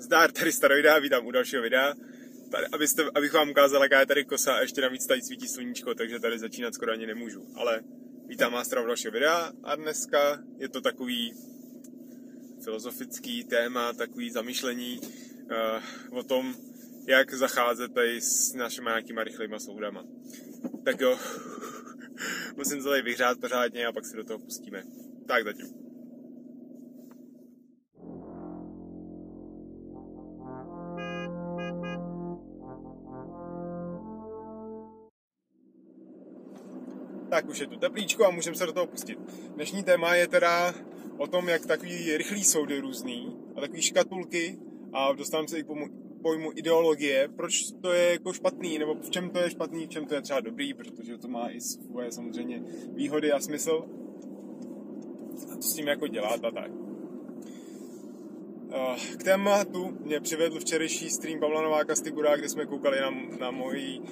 Zdár, tady Staroida, vítám u dalšího videa. Tady, abyste, abych vám ukázal, jaká je tady kosa a ještě navíc tady svítí sluníčko, takže tady začínat skoro ani nemůžu. Ale vítám vás u dalšího videa a dneska je to takový filozofický téma, takový zamýšlení uh, o tom, jak zacházet tady s našimi nějakýma rychlejma soudama. Tak jo, musím to tady vyhřát pořádně a pak se do toho pustíme. Tak zatím. Tak už je tu teplíčko a můžeme se do toho pustit. Dnešní téma je teda o tom, jak takový rychlý soudy různý a takový škatulky a dostávám se i k pojmu ideologie, proč to je jako špatný, nebo v čem to je špatný, v čem to je třeba dobrý, protože to má i svoje samozřejmě výhody a smysl. A to s tím jako dělat a tak. Eh, k tématu mě přivedl včerejší stream Pavla Nováka z Tigura, kde jsme koukali na, na moji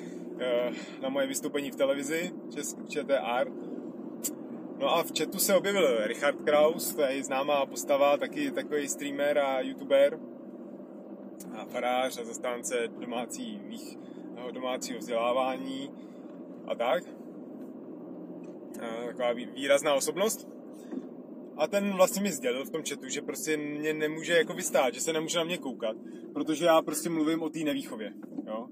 Eh, na moje vystoupení v televizi ČTR. No a v chatu se objevil Richard Kraus, to je známá postava, taky takový streamer a youtuber a farář a zastánce domácích, domácího vzdělávání a tak. A taková výrazná osobnost. A ten vlastně mi sdělil v tom chatu, že prostě mě nemůže jako vystát, že se nemůže na mě koukat, protože já prostě mluvím o té nevýchově. Jo?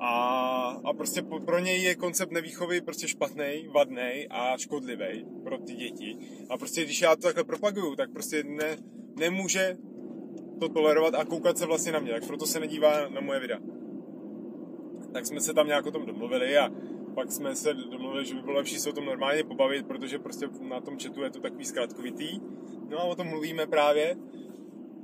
A, a prostě pro něj je koncept nevýchovy prostě špatný, vadný a škodlivý pro ty děti. A prostě když já to takhle propaguju, tak prostě ne, nemůže to tolerovat a koukat se vlastně na mě, tak proto se nedívá na moje videa. Tak jsme se tam nějak o tom domluvili a pak jsme se domluvili, že by bylo lepší se o tom normálně pobavit, protože prostě na tom chatu je to takový zkrátkovitý. No a o tom mluvíme právě,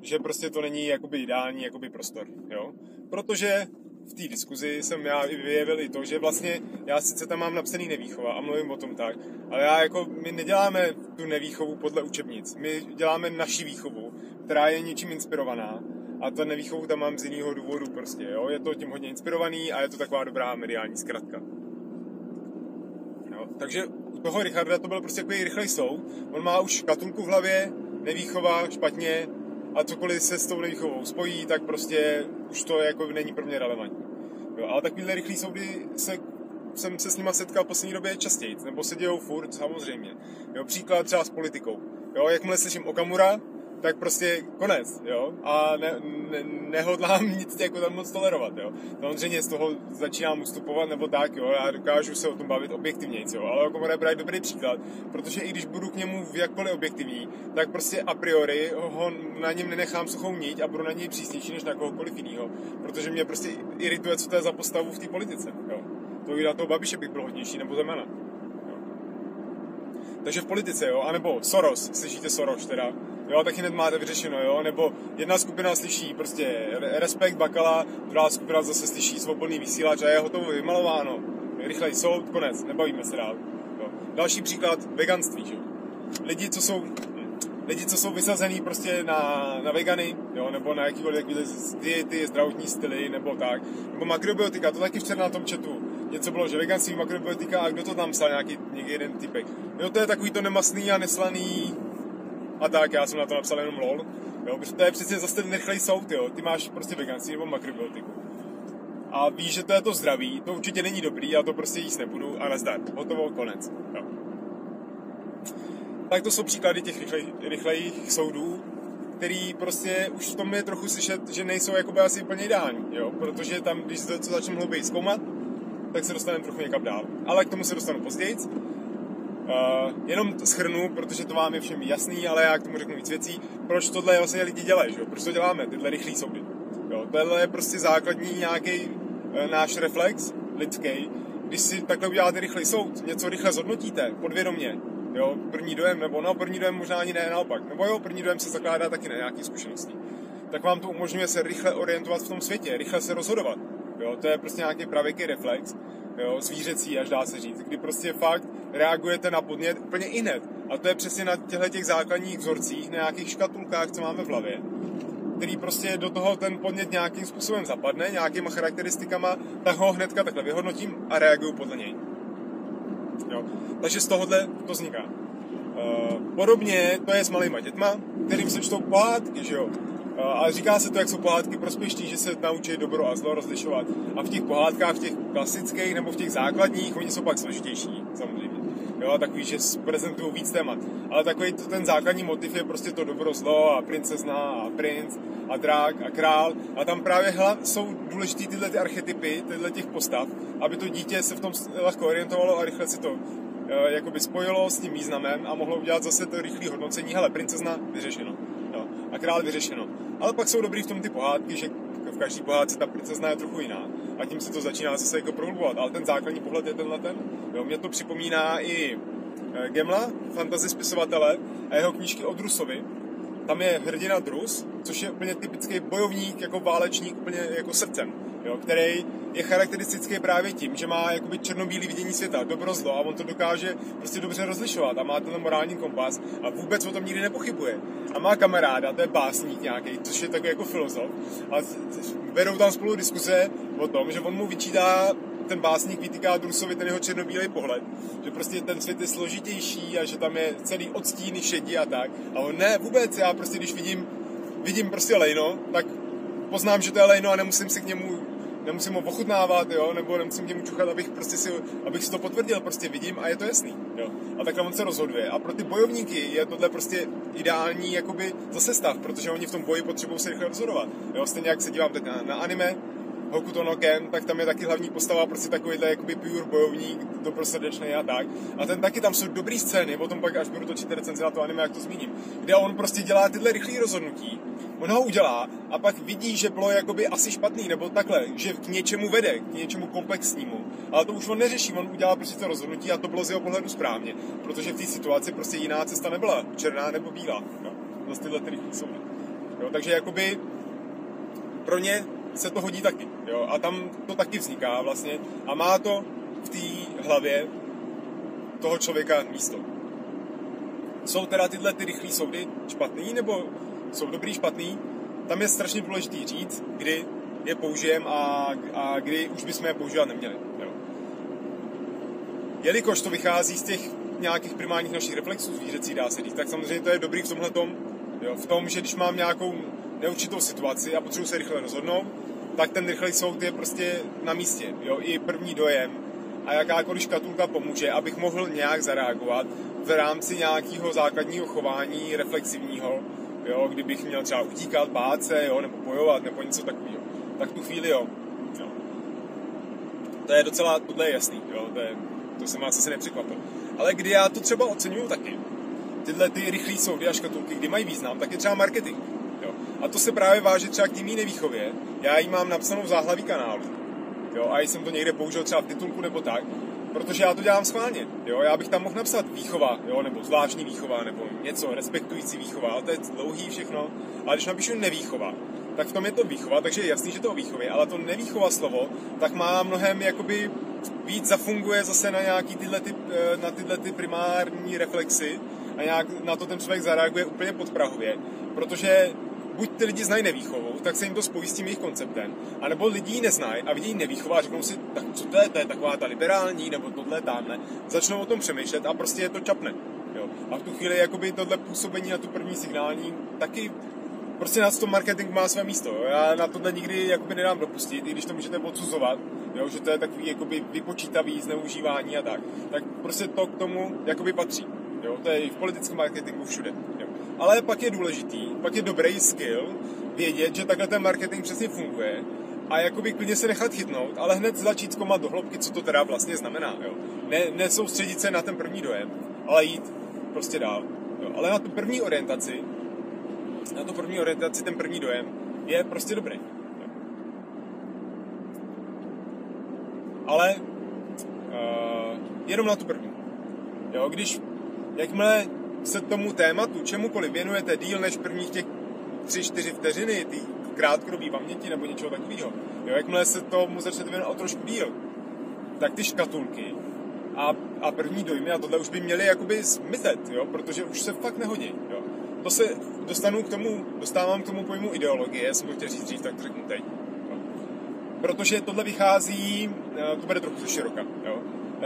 že prostě to není jakoby ideální jakoby prostor, jo. Protože v té diskuzi jsem já vyjevil i to, že vlastně já sice tam mám napsaný nevýchova a mluvím o tom tak, ale já jako, my neděláme tu nevýchovu podle učebnic, my děláme naši výchovu, která je něčím inspirovaná a ta nevýchovu tam mám z jiného důvodu prostě, jo, je to tím hodně inspirovaný a je to taková dobrá mediální zkratka. Takže u toho Richarda to byl prostě takový rychlej soud, on má už katulku v hlavě, nevýchova, špatně, a cokoliv se s tou nevýchovou spojí, tak prostě už to jako není pro mě relevantní. Jo, ale takovýhle rychlý soudy se, jsem se s nima setkal v poslední době častěji, nebo se dějou furt, samozřejmě. Jo, příklad třeba s politikou. Jo, jakmile slyším Okamura, tak prostě konec, jo. A ne, ne, nehodlám nic jako tam moc tolerovat, jo. Samozřejmě z toho začínám ustupovat nebo tak, jo. Já dokážu se o tom bavit objektivně, jo. Ale jako Morabra je dobrý příklad, protože i když budu k němu jakkoliv objektivní, tak prostě a priori ho na něm nenechám suchou niť a budu na něj přísnější než na kohokoliv jiného, protože mě prostě irituje, co to je za postavu v té politice, jo. To i na toho Babiše bych byl hodnější, nebo Zemana. Takže v politice, jo, anebo Soros, slyšíte Soros teda, jo, tak hned máte vyřešeno, jo, nebo jedna skupina slyší prostě respekt Bakala, druhá skupina zase slyší svobodný vysílač a je hotovo vymalováno. Rychlej soud, konec, nebavíme se dál. Jo. Další příklad, veganství, že? Lidi, co jsou lidi, co jsou vysazený prostě na, na vegany, jo, nebo na jakýkoliv diety, zdravotní styly, nebo tak. Nebo makrobiotika, to taky včera na tom chatu. Něco bylo, že veganství, makrobiotika a kdo to tam psal, nějaký, nějaký jeden typek. Jo, to je takový to nemastný a neslaný a tak, já jsem na to napsal jenom lol. Jo, protože to je přesně zase ten rychlej soud, jo. Ty máš prostě veganství nebo makrobiotiku. A víš, že to je to zdraví, to určitě není dobrý, já to prostě jíst nebudu a nazdar. Hotovo, konec. Jo. Tak to jsou příklady těch rychlej, rychlejch soudů, který prostě už v tom je trochu slyšet, že nejsou jakoby asi úplně ideální, jo? protože tam, když to, začneme hlouběji zkoumat, tak se dostaneme trochu někam dál. Ale k tomu se dostanu později. Uh, jenom to schrnu, protože to vám je všem jasný, ale já k tomu řeknu víc věcí. Proč tohle vlastně lidi dělají, že? proč to děláme, tyhle rychlé soudy. Jo, tohle je prostě základní nějaký uh, náš reflex lidský. Když si takhle uděláte rychlý soud, něco rychle zhodnotíte, podvědomě, jo, první dojem, nebo no, první dojem možná ani ne, naopak, nebo jo, první dojem se zakládá taky na nějaký zkušenosti. Tak vám to umožňuje se rychle orientovat v tom světě, rychle se rozhodovat. Jo, to je prostě nějaký pravěký reflex, jo, zvířecí, až dá se říct, kdy prostě fakt reagujete na podnět úplně hned. A to je přesně na těchto těch základních vzorcích, na nějakých škatulkách, co máme v hlavě, který prostě do toho ten podnět nějakým způsobem zapadne, nějakýma charakteristikama, tak ho hnedka takhle vyhodnotím a reaguju podle něj. Jo. Takže z tohohle to vzniká. Uh, podobně to je s malýma dětma, kterým se čtou pohádky, že jo. A říká se to, jak jsou pohádky prospěšní, že se naučí dobro a zlo rozlišovat. A v těch pohádkách, v těch klasických nebo v těch základních, oni jsou pak složitější, samozřejmě. Jo, takový, že prezentují víc témat. Ale takový to, ten základní motiv je prostě to dobro, zlo a princezna a princ a drák a král. A tam právě hla, jsou důležité tyhle ty archetypy, tyhle těch postav, aby to dítě se v tom lehko orientovalo a rychle si to e, jakoby spojilo s tím významem a mohlo udělat zase to rychlé hodnocení. Hele, princezna vyřešeno. Jo, a král vyřešeno. Ale pak jsou dobrý v tom ty pohádky, že v každý pohádce ta princezna je trochu jiná. A tím se to začíná zase jako prohlubovat. Ale ten základní pohled je tenhle ten. Jo, mě to připomíná i eh, Gemla, fantasy spisovatele a jeho knížky o Drusovi. Tam je hrdina Drus, což je úplně typický bojovník, jako válečník, úplně jako srdcem, jo, který je charakteristický právě tím, že má jakoby černobílý vidění světa, dobro zlo a on to dokáže prostě dobře rozlišovat a má ten morální kompas a vůbec o tom nikdy nepochybuje. A má kamaráda, to je básník nějaký, což je takový jako filozof a vedou tam spolu diskuze o tom, že on mu vyčítá ten básník vytýká Drusovi ten jeho černobílý pohled, že prostě ten svět je složitější a že tam je celý odstíny šedí a tak. A on ne, vůbec, já prostě když vidím, vidím prostě lejno, tak poznám, že to je lejno a nemusím si k němu nemusím ho ochutnávat, jo, nebo nemusím němu čuchat, abych prostě si, abych si to potvrdil, prostě vidím a je to jasný, jo. A takhle on se rozhoduje. A pro ty bojovníky je tohle prostě ideální jakoby zase stav, protože oni v tom boji potřebují se rychle rozhodovat. Jo, stejně jak se dívám teď na, na anime, Hokuto no Ken, tak tam je taky hlavní postava prostě takovýhle jakoby pure bojovník, dobrosrdečný a tak. A ten taky tam jsou dobrý scény, o tom pak až budu točit recenzi na to anime, jak to zmíním, kde on prostě dělá tyhle rychlé rozhodnutí, on ho udělá a pak vidí, že bylo jakoby asi špatný, nebo takhle, že k něčemu vede, k něčemu komplexnímu. Ale to už on neřeší, on udělá prostě to rozhodnutí a to bylo z jeho pohledu správně, protože v té situaci prostě jiná cesta nebyla, černá nebo bílá. No, zase tyhle ty rychlé soudy. Jo, takže jakoby pro ně se to hodí taky. Jo? A tam to taky vzniká vlastně a má to v té hlavě toho člověka místo. Jsou teda tyhle ty rychlé soudy špatný, nebo jsou dobrý, špatný? Tam je strašně důležitý říct, kdy je použijem a, a kdy už bychom je používat neměli. Jo? Jelikož to vychází z těch nějakých primárních našich reflexů zvířecí, dá se říct, tak samozřejmě to je dobrý v tomhle tom, v tom, že když mám nějakou neurčitou situaci a potřebuji se rychle rozhodnout, tak ten rychlej soud je prostě na místě. Jo? I první dojem a jakákoliv škatulka pomůže, abych mohl nějak zareagovat v rámci nějakého základního chování reflexivního, jo? kdybych měl třeba utíkat, bát se, jo? nebo bojovat, nebo něco takového. Tak tu chvíli jo. jo. To je docela, tohle je jasný, jo? To, je, to jsem vás asi nepřekvapil. Ale kdy já to třeba oceňuju taky, tyhle ty rychlé soudy a škatulky, kdy mají význam, tak je třeba marketing. A to se právě váže třeba k té nevýchově. Já ji mám napsanou v záhlaví kanálu. Jo, a jsem to někde použil třeba v titulku nebo tak, protože já to dělám schválně. Jo, já bych tam mohl napsat výchova, jo, nebo zvláštní výchova, nebo něco, respektující výchova, ale to je dlouhý všechno. Ale když napíšu nevýchova, tak v tom je to výchova, takže je jasný, že to o výchově, ale to nevýchova slovo, tak má mnohem jakoby víc zafunguje zase na nějaký tyhle ty, eh, na tyhle ty primární reflexy a nějak na to ten člověk zareaguje úplně podprahově, protože buď ty lidi znají nevýchovu, tak se jim to spojí s tím jejich konceptem, anebo lidi ji neznají a vidí nevýchovu a řeknou si, tak co to je, to je taková ta liberální, nebo tohle tamhle. Začnou o tom přemýšlet a prostě je to čapne. Jo. A v tu chvíli jakoby tohle působení na tu první signální taky prostě na tom marketing má své místo. Jo. Já na tohle nikdy jakoby nedám dopustit, i když to můžete odsuzovat, jo, že to je takový jakoby vypočítavý zneužívání a tak. Tak prostě to k tomu jakoby patří. Jo. To je i v politickém marketingu všude. Ale pak je důležitý, pak je dobrý skill vědět, že takhle ten marketing přesně funguje a jakoby klidně se nechat chytnout, ale hned začít zkoumat do hloubky, co to teda vlastně znamená. Jo. Ne, nesoustředit se na ten první dojem, ale jít prostě dál. Jo. Ale na tu první orientaci, na tu první orientaci, ten první dojem je prostě dobrý. Jo. Ale uh, jenom na tu první. Jo, když jakmile se tomu tématu, čemukoliv věnujete díl než prvních těch 3-4 vteřiny, ty krátkodobý paměti nebo něčeho takového, jo, jakmile se tomu začnete věnovat o trošku díl, tak ty škatulky a, a první dojmy a tohle už by měly jakoby zmizet, jo, protože už se fakt nehodí, jo. To se dostanu k tomu, dostávám k tomu pojmu ideologie, jsem to chtěl říct dřív, tak to řeknu teď. Jo. Protože tohle vychází, eh, to bude trochu ze široka, jo.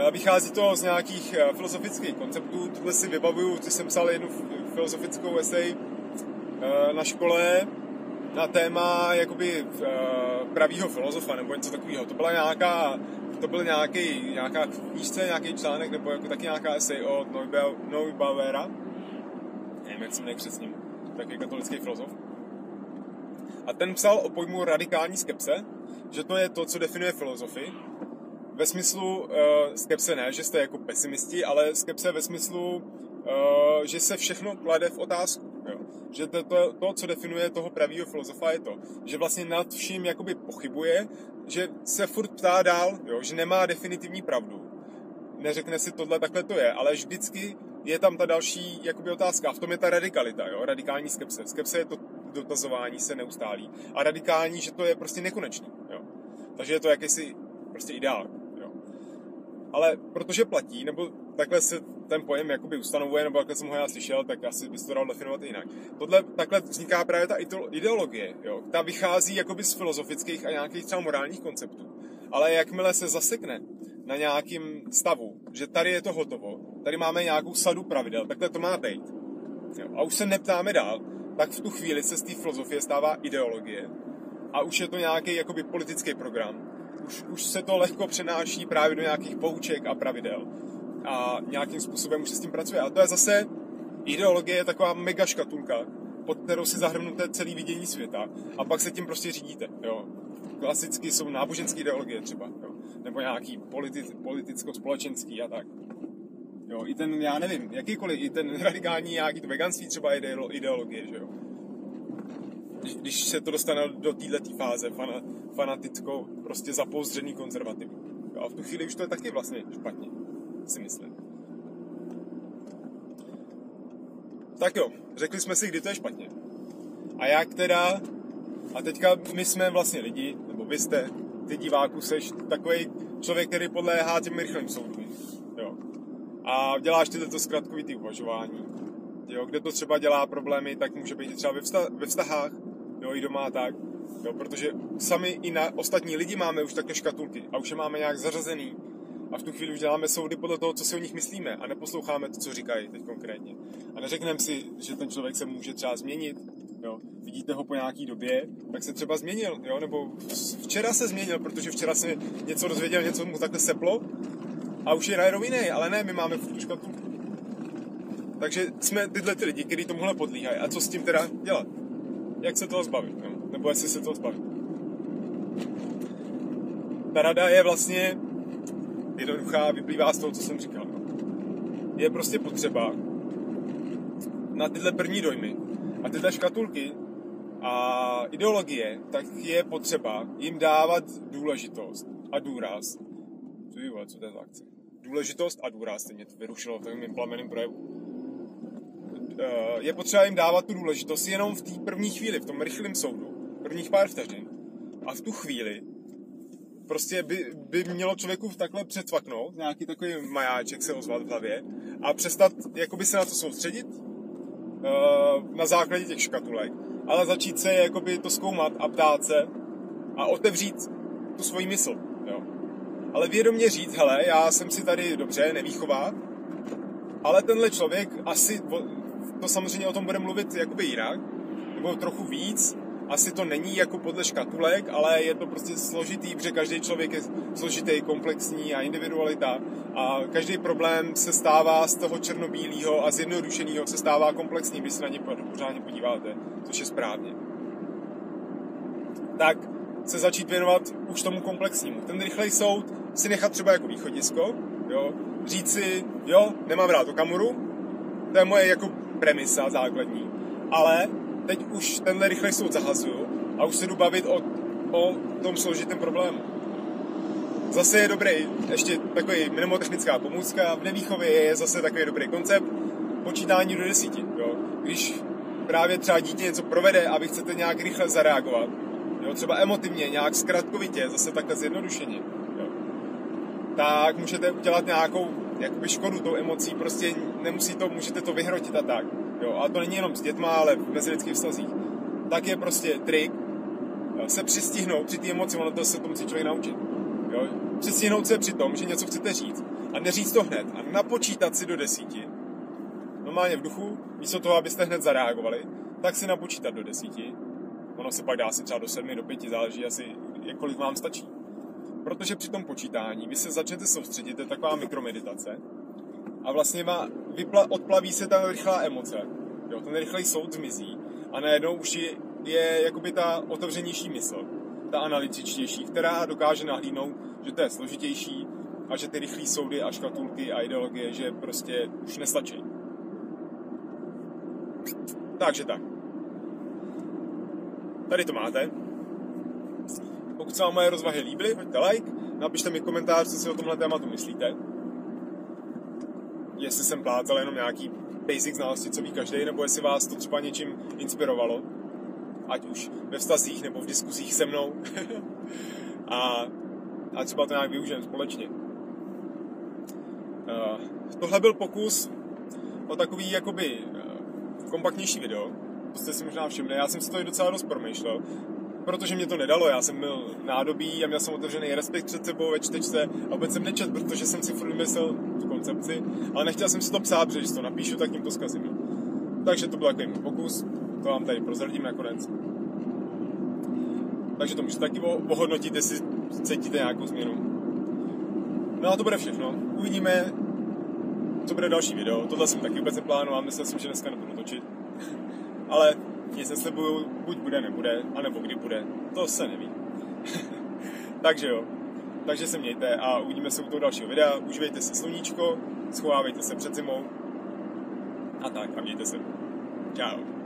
Eh, vychází to z nějakých eh, filozofických konceptů. Tohle si vybavuju, když jsem psal jednu filozofickou esej eh, na škole na téma jakoby uh, pravýho filozofa nebo něco takového. To byla nějaká, to byl nějaký, nějaká knížce, nějaký článek nebo jako taky nějaká esej od Neubauera. Nevím, jak se jmenuje přesně. Taky katolický filozof. A ten psal o pojmu radikální skepse, že to je to, co definuje filozofii. Ve smyslu uh, skepse ne, že jste jako pesimisti, ale skepse ve smyslu, uh, že se všechno klade v otázku. Jo. Že to, to, to, co definuje toho pravýho filozofa, je to, že vlastně nad vším jakoby pochybuje, že se furt ptá dál, jo, že nemá definitivní pravdu. Neřekne si tohle, takhle to je, ale vždycky je tam ta další jakoby otázka. V tom je ta radikalita, jo, radikální skepse. Skepse je to dotazování se neustálí. A radikální, že to je prostě nekonečný. Jo. Takže je to jakýsi prostě ideál. Ale protože platí, nebo takhle se ten pojem jakoby ustanovuje, nebo takhle jsem ho já slyšel, tak asi bys to dal definovat jinak. Tohle, takhle vzniká právě ta ideologie. Jo. Ta vychází jakoby z filozofických a nějakých třeba morálních konceptů. Ale jakmile se zasekne na nějakým stavu, že tady je to hotovo, tady máme nějakou sadu pravidel, takhle to má být. Jo. A už se neptáme dál, tak v tu chvíli se z té filozofie stává ideologie a už je to nějaký jakoby politický program. Už, už se to lehko přenáší právě do nějakých pouček a pravidel a nějakým způsobem už se s tím pracuje. A to je zase ideologie je taková mega škatulka, pod kterou si zahrnuté celý vidění světa a pak se tím prostě řídíte. Jo. Klasicky jsou náboženské ideologie třeba, jo. nebo nějaký politi- politicko-společenský a tak. Jo, i ten, já nevím, jakýkoliv, i ten radikální nějaký to veganství třeba je ideologie, že jo. Když, se to dostane do této fáze fana, fanaticko, prostě zapouzdřený konzervativní. Jo, a v tu chvíli už to je taky vlastně špatně, si myslím. Tak jo, řekli jsme si, kdy to je špatně. A jak teda, a teďka my jsme vlastně lidi, nebo vy jste, ty diváku, seš takový člověk, který podléhá těm rychlým soudům a děláš tyto zkratkovitý uvažování. Jo, kde to třeba dělá problémy, tak může být třeba ve, vztah, ve vztahách, jo, i doma tak. Jo, protože sami i na ostatní lidi máme už také škatulky a už je máme nějak zařazený. A v tu chvíli už děláme soudy podle toho, co si o nich myslíme a neposloucháme to, co říkají teď konkrétně. A neřekneme si, že ten člověk se může třeba změnit, jo. Vidíte ho po nějaký době, tak se třeba změnil, jo, nebo včera se změnil, protože včera se něco dozvěděl, něco mu takhle seplo a už je najednou jiný, ale ne, my máme tu škatulku. Takže jsme tyhle ty lidi, kteří tomuhle podlíhají. A co s tím teda dělat? Jak se toho zbavit? No? Nebo jestli se toho zbavit? Ta rada je vlastně jednoduchá, vyplývá z toho, co jsem říkal. No. Je prostě potřeba na tyhle první dojmy a tyhle škatulky a ideologie, tak je potřeba jim dávat důležitost a důraz. Co, co to je za akce? důležitost a důraz, mě to vyrušilo v takovém plameném projevu. Eh, je potřeba jim dávat tu důležitost jenom v té první chvíli, v tom rychlém soudu, prvních pár vteřin. A v tu chvíli prostě by, by mělo člověku takhle přecvaknout, nějaký takový majáček se ozvat v hlavě a přestat jakoby se na to soustředit eh, na základě těch škatulek, ale začít se jakoby to zkoumat a ptát se a otevřít tu svoji mysl ale vědomě říct, hele, já jsem si tady dobře, nevýchová, ale tenhle člověk asi, to samozřejmě o tom bude mluvit jakoby jinak, nebo trochu víc, asi to není jako podle škatulek, ale je to prostě složitý, protože každý člověk je složitý, komplexní a individualita a každý problém se stává z toho černobílého a zjednodušeného se stává komplexní, když se na ně pořádně podíváte, což je správně. Tak se začít věnovat už tomu komplexnímu. Ten rychlej soud si nechat třeba jako východisko, jo, říct si, jo, nemám rád Okamuru, to je moje jako premisa základní, ale teď už tenhle rychlej soud zahazuju a už se jdu bavit o, o tom složitém problému. Zase je dobrý, ještě takový mnemotechnická pomůcka, v nevýchově je zase takový dobrý koncept, počítání do desíti, jo. Když právě třeba dítě něco provede a vy chcete nějak rychle zareagovat, jo, třeba emotivně, nějak zkratkovitě, zase takhle zjednodušeně, jo, tak můžete udělat nějakou jakoby škodu tou emocí, prostě nemusí to, můžete to vyhrotit a tak. Jo, a to není jenom s dětma, ale v mezilidských vztazích. Tak je prostě trik se přistihnout při té emoci, ono to se to musí člověk naučit. Jo? Přistihnout se při tom, že něco chcete říct a neříct to hned a napočítat si do desíti. Normálně v duchu, místo toho, abyste hned zareagovali, tak si napočítat do desíti Ono se pak dá si třeba do 7, do 5, záleží asi, kolik vám stačí. Protože při tom počítání vy se začnete soustředit, to je taková mikromeditace, a vlastně má, vypla, odplaví se ta rychlá emoce, jo, ten rychlej soud zmizí a najednou už je, je jakoby ta otevřenější mysl, ta analytičtější, která dokáže nahlídnout, že to je složitější a že ty rychlé soudy a škatulky a ideologie, že prostě už nestačí. Takže tak. Tady to máte. Pokud se vám moje rozvahy líbily, hoďte like, napište mi komentář, co si o tomhle tématu myslíte. Jestli jsem plácal jenom nějaký basic znalosti, co ví každý, nebo jestli vás to třeba něčím inspirovalo. Ať už ve vztazích nebo v diskuzích se mnou. a, a třeba to nějak využijeme společně. Uh, tohle byl pokus o takový jakoby uh, kompaktnější video. To jste si možná všimli. Já jsem si to i docela dost promýšlel protože mě to nedalo. Já jsem byl nádobí a měl jsem otevřený respekt před sebou ve čtečce a vůbec jsem nečet, protože jsem si furt myslel tu koncepci, ale nechtěl jsem si to psát, protože když to napíšu, tak tím to zkazím. Takže to byl takový pokus, to vám tady prozradím nakonec. Takže to můžete taky ohodnotit, jestli cítíte nějakou změnu. No a to bude všechno. Uvidíme, co bude další video. Tohle jsem taky vůbec neplánoval, myslel jsem, že dneska nebudu točit. Ale nic neslibuju, buď bude, nebude, anebo kdy bude, to se neví. Takže jo, takže se mějte a uvidíme se u toho dalšího videa, užívejte si sluníčko, schovávejte se před zimou a tak a mějte se. Čau.